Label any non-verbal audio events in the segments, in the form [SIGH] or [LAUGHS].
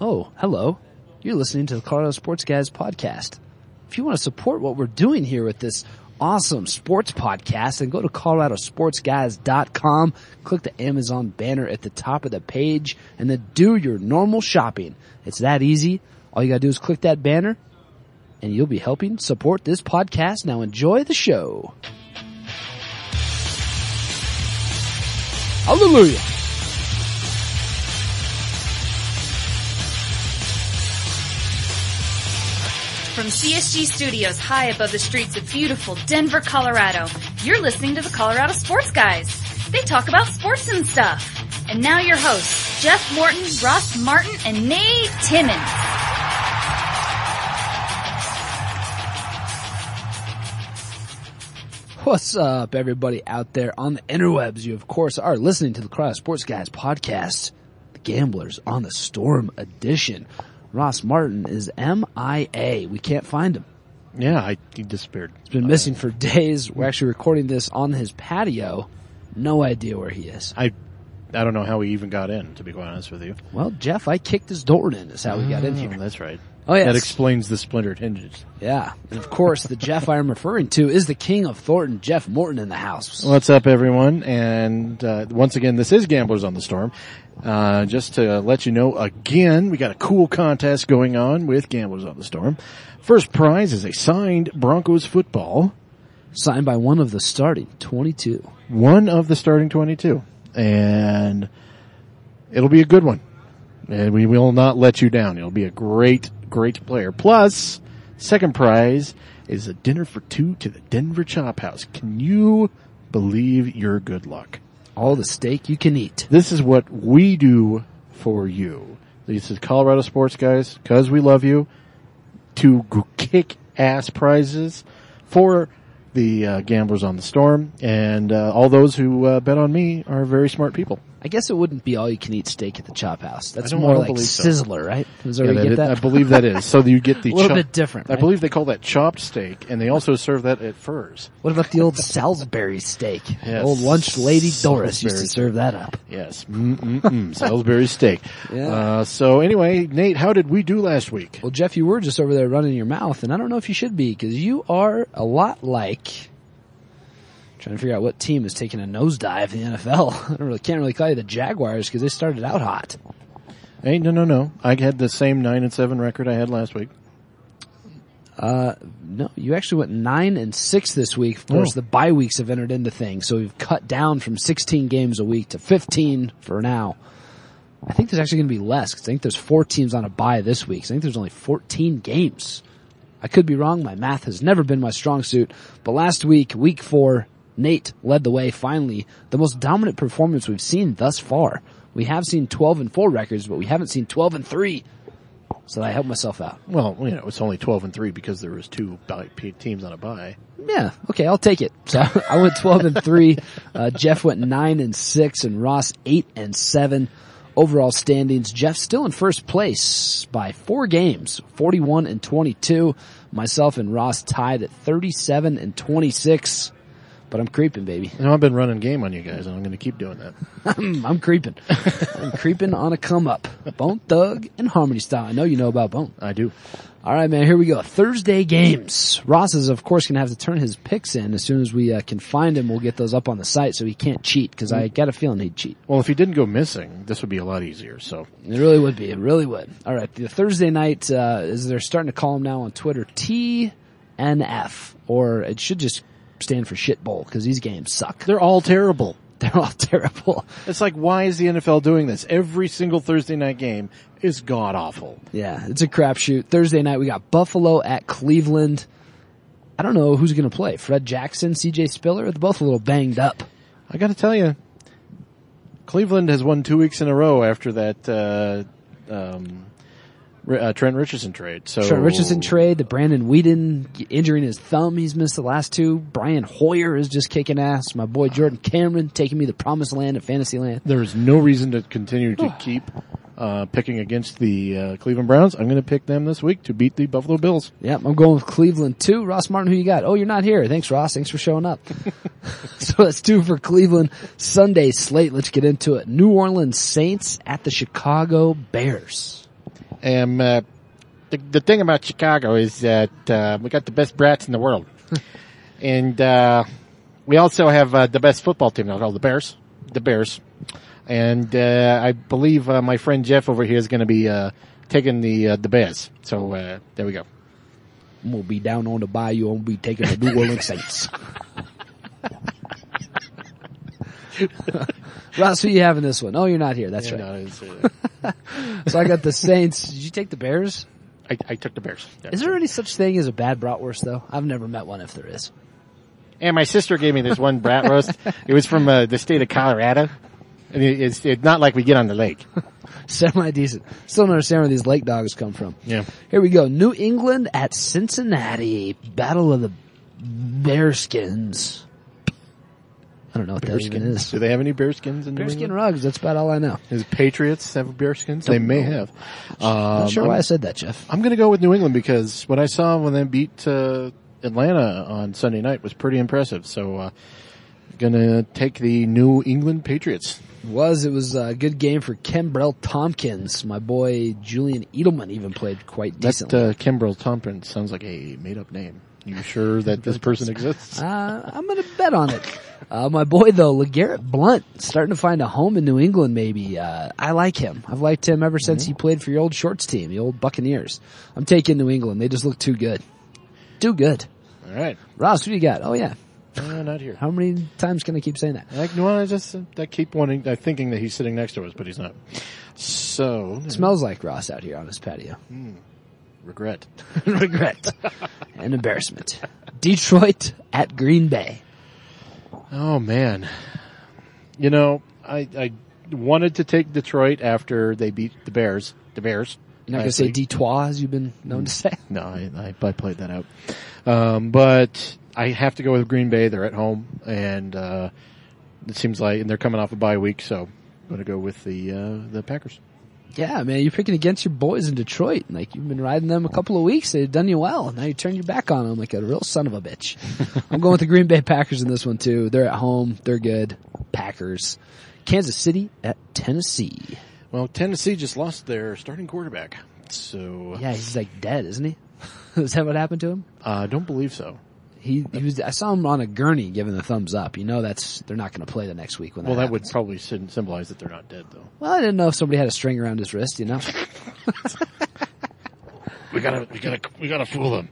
Oh, hello. You're listening to the Colorado Sports Guys podcast. If you want to support what we're doing here with this awesome sports podcast, then go to coloradosportsguys.com, click the Amazon banner at the top of the page, and then do your normal shopping. It's that easy. All you gotta do is click that banner, and you'll be helping support this podcast. Now enjoy the show. Hallelujah. From CSG Studios high above the streets of beautiful Denver, Colorado, you're listening to the Colorado Sports Guys. They talk about sports and stuff. And now your hosts, Jeff Morton, Ross Martin, and Nate Timmons. What's up, everybody out there on the interwebs? You, of course, are listening to the Colorado Sports Guys podcast, The Gamblers on the Storm edition. Ross Martin is MIA. We can't find him. Yeah, I, he disappeared. He's been missing for [LAUGHS] days. We're actually recording this on his patio. No idea where he is. I, I don't know how he even got in. To be quite honest with you, Well, Jeff, I kicked his door in. Is how we got in Oh, here. That's right. Oh, yes. That explains the splintered hinges. Yeah. And of course, the Jeff I am referring to is the king of Thornton, Jeff Morton in the house. What's up, everyone? And uh, once again, this is Gamblers on the Storm. Uh, just to let you know, again, we got a cool contest going on with Gamblers on the Storm. First prize is a signed Broncos football, Signed by one of the starting 22. one of the starting twenty-two, and it'll be a good one. And we will not let you down. It'll be a great, great player. Plus, second prize is a dinner for two to the Denver Chop House. Can you believe your good luck? All the steak you can eat. This is what we do for you. This is Colorado Sports Guys, cause we love you, to kick ass prizes for the uh, gamblers on the storm, and uh, all those who uh, bet on me are very smart people. I guess it wouldn't be all you can eat steak at the chop house. That's more like believe so. Sizzler, right? Is Yeah, that get that? I believe that is. So you get [LAUGHS] the A little chop- bit different, I believe they call that chopped steak, and they also serve that at Furs. What about the old Salisbury steak? [LAUGHS] Yes. Old lunch lady Doris used to serve that up. Yes, Mm-mm-mm. [LAUGHS] Salisbury steak. Yeah. Uh, so anyway, Nate, how did we do last week? Well, Jeff, you were just over there running your mouth, and I don't know if you should be because you are a lot like trying to figure out what team is taking a nosedive in the NFL. [LAUGHS] I really can't really call you the Jaguars because they started out hot. Hey, no, no, no. I had the same nine and seven record I had last week. Uh, no, you actually went nine and six this week. Of course, Oh. the bye weeks have entered into things, so we've cut down from 16 games a week to 15 for now. I think there's actually going to be less 'cause I think there's four teams on a bye this week. So I think there's only 14 games. I could be wrong. My math has never been my strong suit. But last week, week four, Nate led the way finally. The most dominant performance we've seen thus far. We have seen 12 and 4 records, but we haven't seen 12 and 3. So I helped myself out. Well, you know, it's only twelve and three because there was two teams on a bye. Yeah, okay, I'll take it. So [LAUGHS] I went 12 and 3. Uh, Jeff went 9 and 6 and Ross 8 and 7. Overall standings, Jeff still in first place by four games, 41 and 22. Myself and Ross tied at 37 and 26. But I'm creeping, baby. You know, I've been running game on you guys, and I'm going to keep doing that. [LAUGHS] I'm creeping. I'm creeping on a come up. Bone Thug and Harmony Style. I know you know about Bone. I do. All right, man. Here we go. Thursday games. Ross is, of course, going to have to turn his picks in as soon as we uh, can find him. We'll get those up on the site so he can't cheat because I got a feeling he'd cheat. Well, if he didn't go missing, this would be a lot easier. So It really would be. It really would. All right. The Thursday night, uh, is they're starting to call him now on Twitter TNF, or it should just stand for shit bowl because these games suck. they're all terrible. [LAUGHS] They're all terrible. It's like, why is the NFL doing this? Every single Thursday night game is god awful. Yeah, it's a crapshoot. Thursday night we got Buffalo at Cleveland. I don't know who's going to play. Fred Jackson, CJ Spiller. They're both a little banged up. I got to tell you, Cleveland has won two weeks in a row after that uh, um, uh, Trent Richardson trade. So Trent Richardson trade, the Brandon Weeden injuring his thumb. He's missed the last two. Brian Hoyer is just kicking ass. My boy Jordan Cameron taking me the promised land of Fantasyland. There is no reason to continue to [SIGHS] keep uh, picking against the uh, Cleveland Browns. I'm going to pick them this week to beat the Buffalo Bills. Yep, I'm going with Cleveland too. Ross Martin, who you got? Oh, you're not here. Thanks, Ross. Thanks for showing up. [LAUGHS] [LAUGHS] so that's two for Cleveland. Sunday slate. Let's get into it. New Orleans Saints at the Chicago Bears. And uh, the, the thing about Chicago is that uh, we got the best brats in the world, [LAUGHS] and uh, we also have uh, the best football team now called the Bears. The Bears, and uh, I believe uh, my friend Jeff over here is going to be uh, taking the uh, the Bears. So uh, there we go. I'm gonna be down on the bayou. I'm gonna be taking the New Orleans Saints. [LAUGHS] [LAUGHS] Ross, who you having this one? Oh, you're not here. That's Yeah, right. no, it's, [LAUGHS] uh, So I got the Saints. Did you take the Bears? I, I took the Bears. Yeah. Is there any such thing as a bad bratwurst though? I've never met one if there is. And my sister gave me this one brat roast. [LAUGHS] It was from uh, the state of Colorado. And it, it's, it's not like we get on the lake. [LAUGHS] Semi decent. Still don't understand where these lake dogs come from. Yeah. Here we go. New England at Cincinnati. Battle of the Bearskins. I don't know what that even is. Do they have any bearskins in New Bearskin England? rugs. That's about all I know. Does Patriots have bearskins? They may have. Um, Not sure why I I'm, said that, Jeff. I'm going to go with New England because what I saw when they beat uh, Atlanta on Sunday night was pretty impressive. So, uh, going to take the New England Patriots. was. It was a good game for Kenbrell Thompkins. My boy Julian Edelman even played quite That decently. uh, Kenbrell Thompkins sounds like a made-up name. You sure that this person exists? Uh, I'm gonna bet on it. Uh, my boy though, LeGarrette Blount, starting to find a home in New England maybe. Uh, I like him. I've liked him ever since he played for your old shorts team, the old Buccaneers. I'm taking New England. They just look too good. Too good. All right. Ross, who do you got? Oh yeah. Uh, not here. How many times can I keep saying that? I, no, I just I keep wanting, uh, thinking that he's sitting next to us, but he's not. So smells like Ross out here on his patio. regret. [LAUGHS] Regret and embarrassment. Detroit at Green Bay. Oh man, you know I I wanted to take Detroit after they beat the Bears. The Bears. You're not gonna say. Detroit as you've been known to say. [LAUGHS] No, I, I I played that out. Um, but I have to go with Green Bay. They're at home, and uh, it seems like and they're coming off a bye week, so I'm going to go with the uh, the Packers. Yeah, man, you're picking against your boys in Detroit. Like you've been riding them a couple of weeks. They've done you well. Now you turn your back on them like a real son of a bitch. [LAUGHS] I'm going with the Green Bay Packers in this one too. They're at home. They're good. Packers. Kansas City at Tennessee. Well, Tennessee just lost their starting quarterback, so Yeah, he's like dead, isn't he? [LAUGHS] Is that what happened to him? I uh, don't believe so. He, he was, I saw him on a gurney giving the thumbs up. You know that's, they're not going to play the next week when Well, that that would probably sym- symbolize that they're not dead, though. Well, I didn't know if somebody had a string around his wrist, you know? [LAUGHS] We gotta, we gotta, we gotta fool them.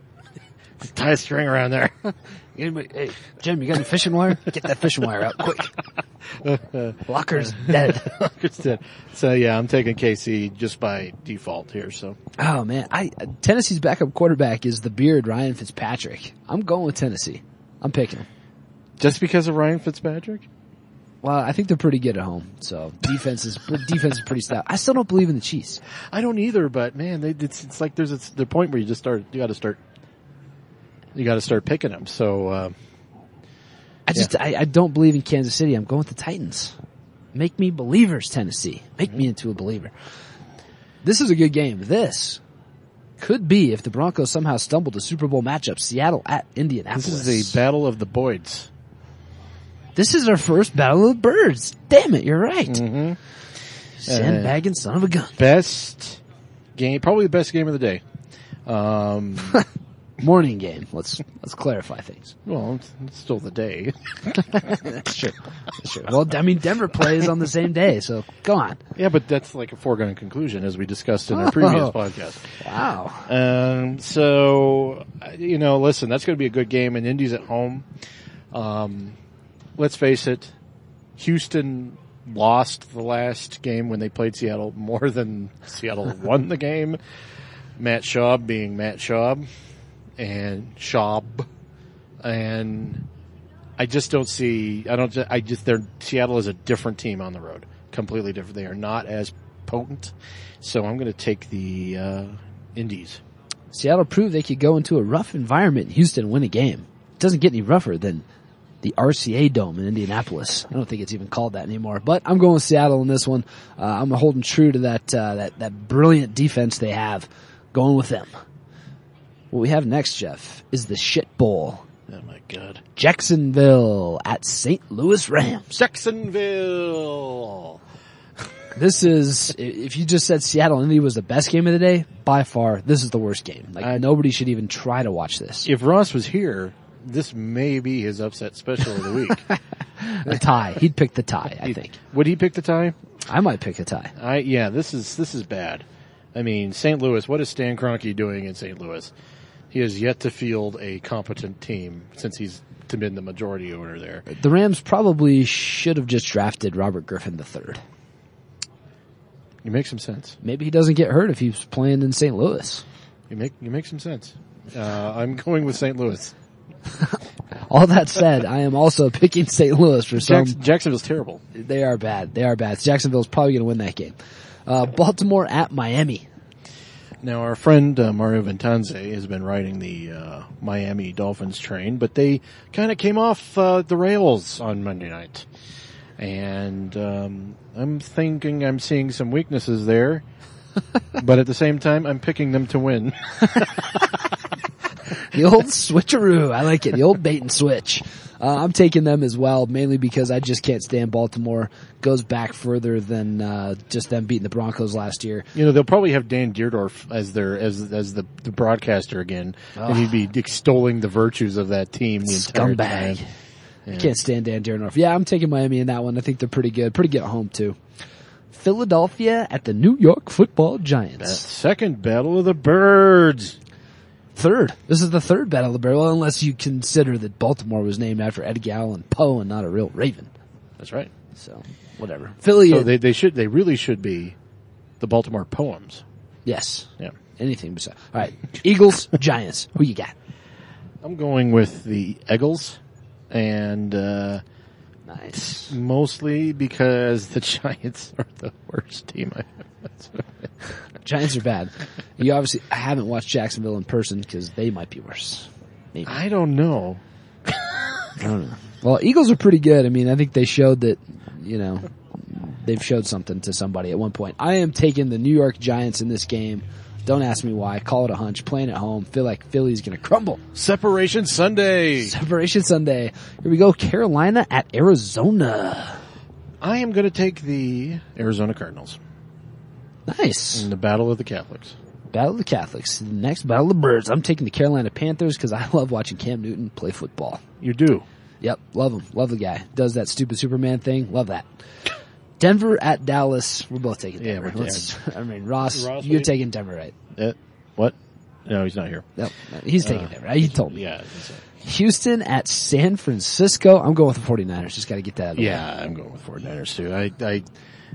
[LAUGHS] Tie a string around there. [LAUGHS] Anybody, hey, Jim, you got any fishing wire? Get that fishing wire out quick. [LAUGHS] Walker's [LAUGHS] dead. so yeah, I'm taking KC just by default here. So Oh man, I Tennessee's backup quarterback is the beard Ryan Fitzpatrick. I'm going with Tennessee. I'm picking him. just because of Ryan Fitzpatrick, Well, I think they're pretty good at home. So defense is [LAUGHS] defense is pretty stout. I still don't believe in the Chiefs. I don't either. But man, they, it's it's like there's a, the point where you just start. You got to start. You got to start picking them. So uh, I just I, I don't believe in Kansas City. I'm going with the Titans. Make me believers, Tennessee. Make me into a believer. This is a good game. This could be if the Broncos somehow stumble to Super Bowl matchup. Seattle at Indianapolis. this is the battle of the Boyds. This is our first battle of the birds. Damn it, you're right. Mm-hmm. Sandbagging son of a gun. Best game, probably the best game of the day. Um, [LAUGHS] Morning game. Let's let's clarify things. well, it's, it's still the day. [LAUGHS] That's true. That's true. Well, I mean, Denver plays on the same day, so go on. Yeah, but that's like a foregone conclusion, as we discussed in our previous Oh. podcast. Wow. Um, so, you know, listen, that's going to be a good game and Indy's at home. Um, let's face it, Houston lost the last game when they played Seattle more than Seattle won the game. Matt Schaub being Matt Schaub and Schaub and I just don't see, I don't, I just, they're, Seattle is a different team on the road. Completely different. They are not as potent. So I'm going to take the, uh, Indies. Seattle proved they could go into a rough environment in Houston and win a game. It doesn't get any rougher than the RCA Dome in Indianapolis. I don't think it's even called that anymore, but I'm going with Seattle in this one. Uh, I'm holding true to that, uh, that, that brilliant defense they have. Going with them. What we have next, Jeff, is the shit bowl. Oh my god. Jacksonville at St. Louis Rams. Jacksonville! This is, if you just said Seattle Indy was the best game of the day, by far, this is the worst game. Like, I- nobody should even try to watch this. If Ross was here, this may be his upset special of the week. [LAUGHS] A tie. He'd pick the tie, I think. Would he pick the tie? I might pick a tie. I yeah, this is this is bad. I mean, St. Louis. What is Stan Kroenke doing in St. Louis? He has yet to field a competent team since he's been the majority owner there. The Rams probably should have just drafted Robert Griffin III. You make some sense. Maybe he doesn't get hurt if he's playing in St. Louis. You make you make some sense. Uh, I'm going with St. Louis. [LAUGHS] All that said, I am also picking St. Louis for some. Jacks- Jacksonville's terrible. They are bad. They are bad. Jacksonville's probably going to win that game. Uh, Baltimore at Miami. Now, our friend uh, Mario Ventanze has been riding the uh, Miami Dolphins train, but they kind of came off uh, the rails on Monday night. And um, I'm thinking I'm seeing some weaknesses there, [LAUGHS] but at the same time, I'm picking them to win. [LAUGHS] The old switcheroo. I like it. The old bait and switch. Uh, I'm taking them as well, mainly because I just can't stand Baltimore. Goes back further than uh, just them beating the Broncos last year. You know, they'll probably have Dan Dierdorf as their as as the, the broadcaster again, and he'd be extolling the virtues of that team the entire Scumbag. time. I can't stand Dan Darnoff. Yeah, I'm taking Miami in that one. I think they're pretty good. Pretty good at home too. Philadelphia at the New York Football That Giants. second battle of the birds. Third. This is the third battle of the barrel, unless you consider that Baltimore was named after Edgar Allan Poe and not a real Raven. That's right. So whatever. Philly. So they they should they really should be the Baltimore poems. yes. Yeah. Anything besides. All right. Eagles, [LAUGHS] Giants. Who you got? I'm going with the Eagles, and uh, Nice. mostly because the [LAUGHS] Giants are the worst team. I have. Giants are bad. You obviously haven't watched Jacksonville in person because they might be worse. Maybe. I don't know. I don't know. Well, Eagles are pretty good. I mean, I think they showed that, you know, they've showed something to somebody at one point. I am taking the New York Giants in this game. Don't ask me why. Call it a hunch. Playing at home. Feel like Philly's going to crumble. Separation Sunday. Separation Sunday. Here we go. Carolina at Arizona. I am going to take the Arizona Cardinals Nice. in the Battle of the Catholics. Battle of the Catholics. The Next, Battle of the Birds. I'm taking the Carolina Panthers because I [LAUGHS] love watching Cam Newton play football. You do. Yep, love him. Love the guy. Does that stupid Superman thing. Love that. Denver at Dallas. We're both taking Yeah, Denver. we're Let's- [LAUGHS] I mean, Ross, Ross, you're what- taking Denver, right? Uh, what? No, he's not here. Yep, he's taking Denver. He told me. Yeah. he's- Houston at San Francisco. I'm going with the 49ers. Just got to get that. out of the way. Yeah, I'm going with 49ers too. I, I,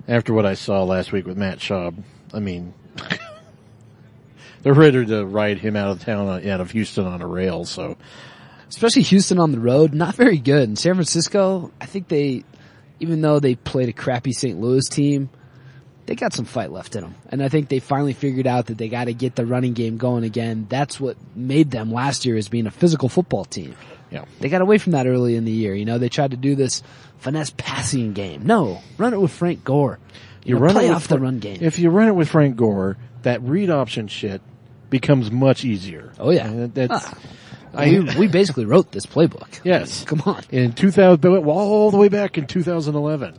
after what I saw last week with Matt Schaub, I mean, [LAUGHS] they're ready to ride him out of town, uh, out of Houston on a rail. So Especially Houston on the road. Not very good. And San Francisco, I think they, even though they played a crappy St. Louis team, they got some fight left in them. And I think they finally figured out that they got to get the running game going again. That's what made them last year as being a physical football team. yeah, They got away from that early in the year. You know, they tried to do this finesse passing game. No, run it with Frank Gore. You, know, run it play with off the run game. If you run it with Frank Gore, that read option shit becomes much easier. oh yeah, And that's Ah. I- we, we basically wrote this playbook. [LAUGHS] yes. Come on. In 2000, but all the way back in 2011,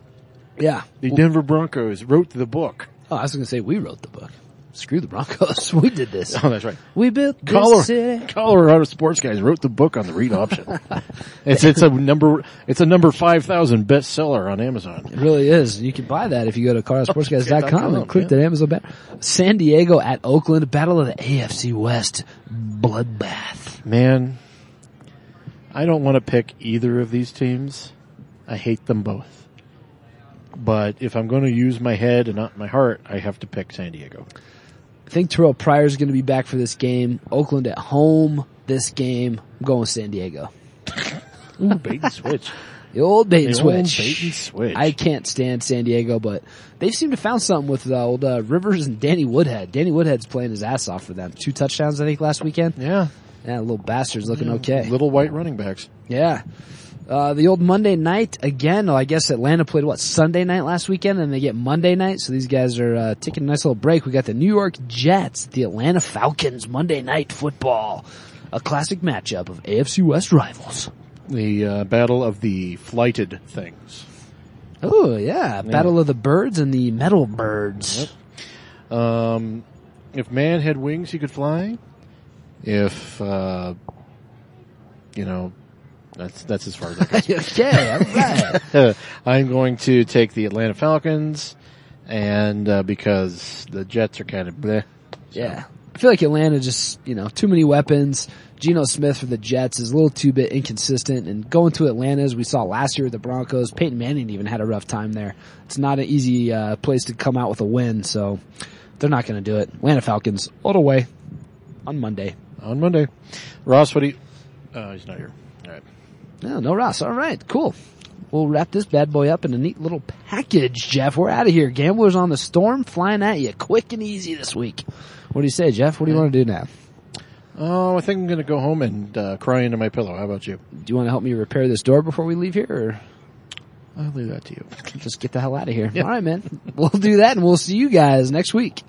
Yeah. the Denver Broncos wrote the book. Oh, I was going to say we wrote the book. Screw the Broncos. [LAUGHS] We did this. Oh, that's right. We built this Colorado, city. Colorado sports guys wrote the book on the read option. [LAUGHS] it's it's a number it's a number five thousand bestseller on Amazon. It really is. You can buy that if you go to coloradosportsguys.com and click yeah. the Amazon banner. San Diego at Oakland, Battle of the AFC West, bloodbath. Man, I don't want to pick either of these teams. I hate them both. But if I'm going to use my head and not my heart, I have to pick San Diego. I think Terrelle Pryor is going to be back for this game. Oakland at home this game. I'm going with San Diego. Ooh, bait and switch. [LAUGHS] The old bait and The old switch. bait and switch. I can't stand San Diego, but they seem to found something with uh, old uh, Rivers and Danny Woodhead. Danny Woodhead's playing his ass off for them. Two touchdowns, I think, last weekend. yeah, Yeah, little bastard's looking okay. little white running backs. Yeah. Uh, the old Monday night again. Oh, I guess Atlanta played what Sunday night last weekend, and they get Monday night. So these guys are uh, taking a nice little break. We got the New York Jets, the Atlanta Falcons, Monday night football, a classic matchup of AFC West rivals. The uh, battle of the flighted things. Oh yeah, Battle of the Birds and the Metal Birds. Um, if man had wings, he could fly. If uh, you know, that's that's as far as I can. [LAUGHS] okay, right. [LAUGHS] I'm going to take the Atlanta Falcons, and uh, because the Jets are kind of bleh. Yeah. I feel like Atlanta just, you know, too many weapons. Geno Smith for the Jets is a little too bit inconsistent and going to Atlanta as we saw last year with the Broncos, Peyton Manning even had a rough time there. It's not an easy, uh, place to come out with a win, so they're not gonna do it. Atlanta Falcons, all the way on Monday. on Monday. Ross, what do you? Uh, he's not here. All right. No, no Ross. All right, cool. We'll wrap this bad boy up in a neat little package, Jeff. We're out of here. Gamblers on the storm flying at you quick and easy this week. What do you say, Jeff? What do you want to do now? Oh, I think I'm going to go home and uh, cry into my pillow. How about you? Do you want to help me repair this door before we leave here or I'll leave that to you. just get the hell out of here? All right, man. We'll do that and we'll see you guys next week.